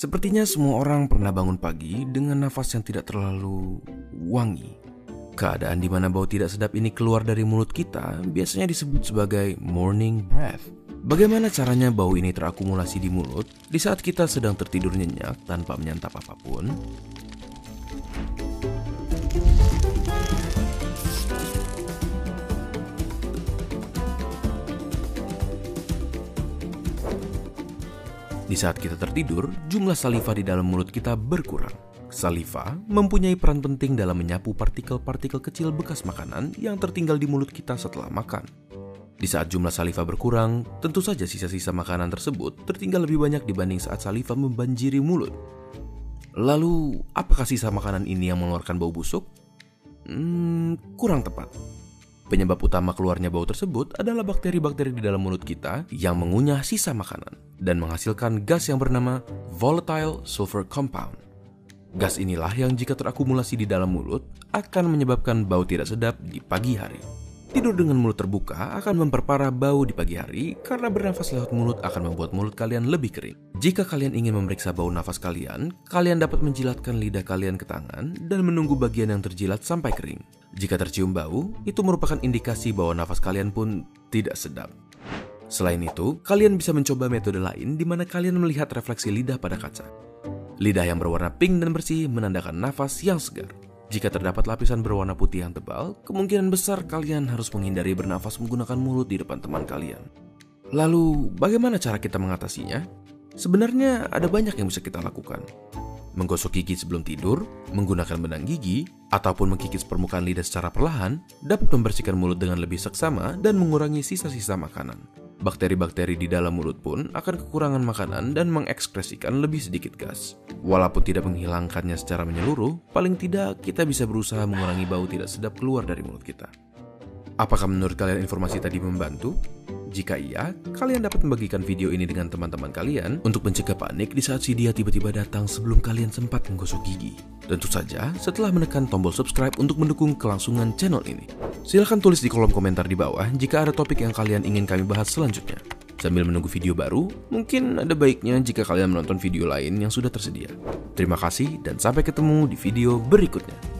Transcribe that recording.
Sepertinya semua orang pernah bangun pagi dengan nafas yang tidak terlalu wangi. Keadaan di mana bau tidak sedap ini keluar dari mulut kita biasanya disebut sebagai morning breath. Bagaimana caranya bau ini terakumulasi di mulut di saat kita sedang tertidur nyenyak tanpa menyantap apa pun? Di saat kita tertidur, jumlah saliva di dalam mulut kita berkurang. Saliva mempunyai peran penting dalam menyapu partikel-partikel kecil bekas makanan yang tertinggal di mulut kita setelah makan. Di saat jumlah saliva berkurang, tentu saja sisa-sisa makanan tersebut tertinggal lebih banyak dibanding saat saliva membanjiri mulut. Lalu, apakah sisa makanan ini yang mengeluarkan bau busuk? Hmm, kurang tepat. Penyebab utama keluarnya bau tersebut adalah bakteri-bakteri di dalam mulut kita yang mengunyah sisa makanan dan menghasilkan gas yang bernama volatile sulfur compound. Gas inilah yang jika terakumulasi di dalam mulut akan menyebabkan bau tidak sedap di pagi hari. Tidur dengan mulut terbuka akan memperparah bau di pagi hari karena bernafas lewat mulut akan membuat mulut kalian lebih kering. Jika kalian ingin memeriksa bau nafas kalian, kalian dapat menjilatkan lidah kalian ke tangan dan menunggu bagian yang terjilat sampai kering. Jika tercium bau, itu merupakan indikasi bahwa nafas kalian pun tidak sedap. Selain itu, kalian bisa mencoba metode lain di mana kalian melihat refleksi lidah pada kaca. Lidah yang berwarna pink dan bersih menandakan nafas yang segar. Jika terdapat lapisan berwarna putih yang tebal, kemungkinan besar kalian harus menghindari bernafas menggunakan mulut di depan teman kalian. Lalu, bagaimana cara kita mengatasinya? Sebenarnya ada banyak yang bisa kita lakukan. Menggosok gigi sebelum tidur, menggunakan benang gigi, ataupun mengkikis permukaan lidah secara perlahan dapat membersihkan mulut dengan lebih seksama dan mengurangi sisa-sisa makanan. Bakteri-bakteri di dalam mulut pun akan kekurangan makanan dan mengekspresikan lebih sedikit gas. Walaupun tidak menghilangkannya secara menyeluruh, paling tidak kita bisa berusaha mengurangi bau tidak sedap keluar dari mulut kita. Apakah menurut kalian informasi tadi membantu? Jika iya, kalian dapat membagikan video ini dengan teman-teman kalian untuk mencegah panik di saat si dia tiba-tiba datang sebelum kalian sempat menggosok gigi. Tentu saja setelah menekan tombol subscribe untuk mendukung kelangsungan channel ini. Silahkan tulis di kolom komentar di bawah jika ada topik yang kalian ingin kami bahas selanjutnya. Sambil menunggu video baru, mungkin ada baiknya jika kalian menonton video lain yang sudah tersedia. Terima kasih dan sampai ketemu di video berikutnya.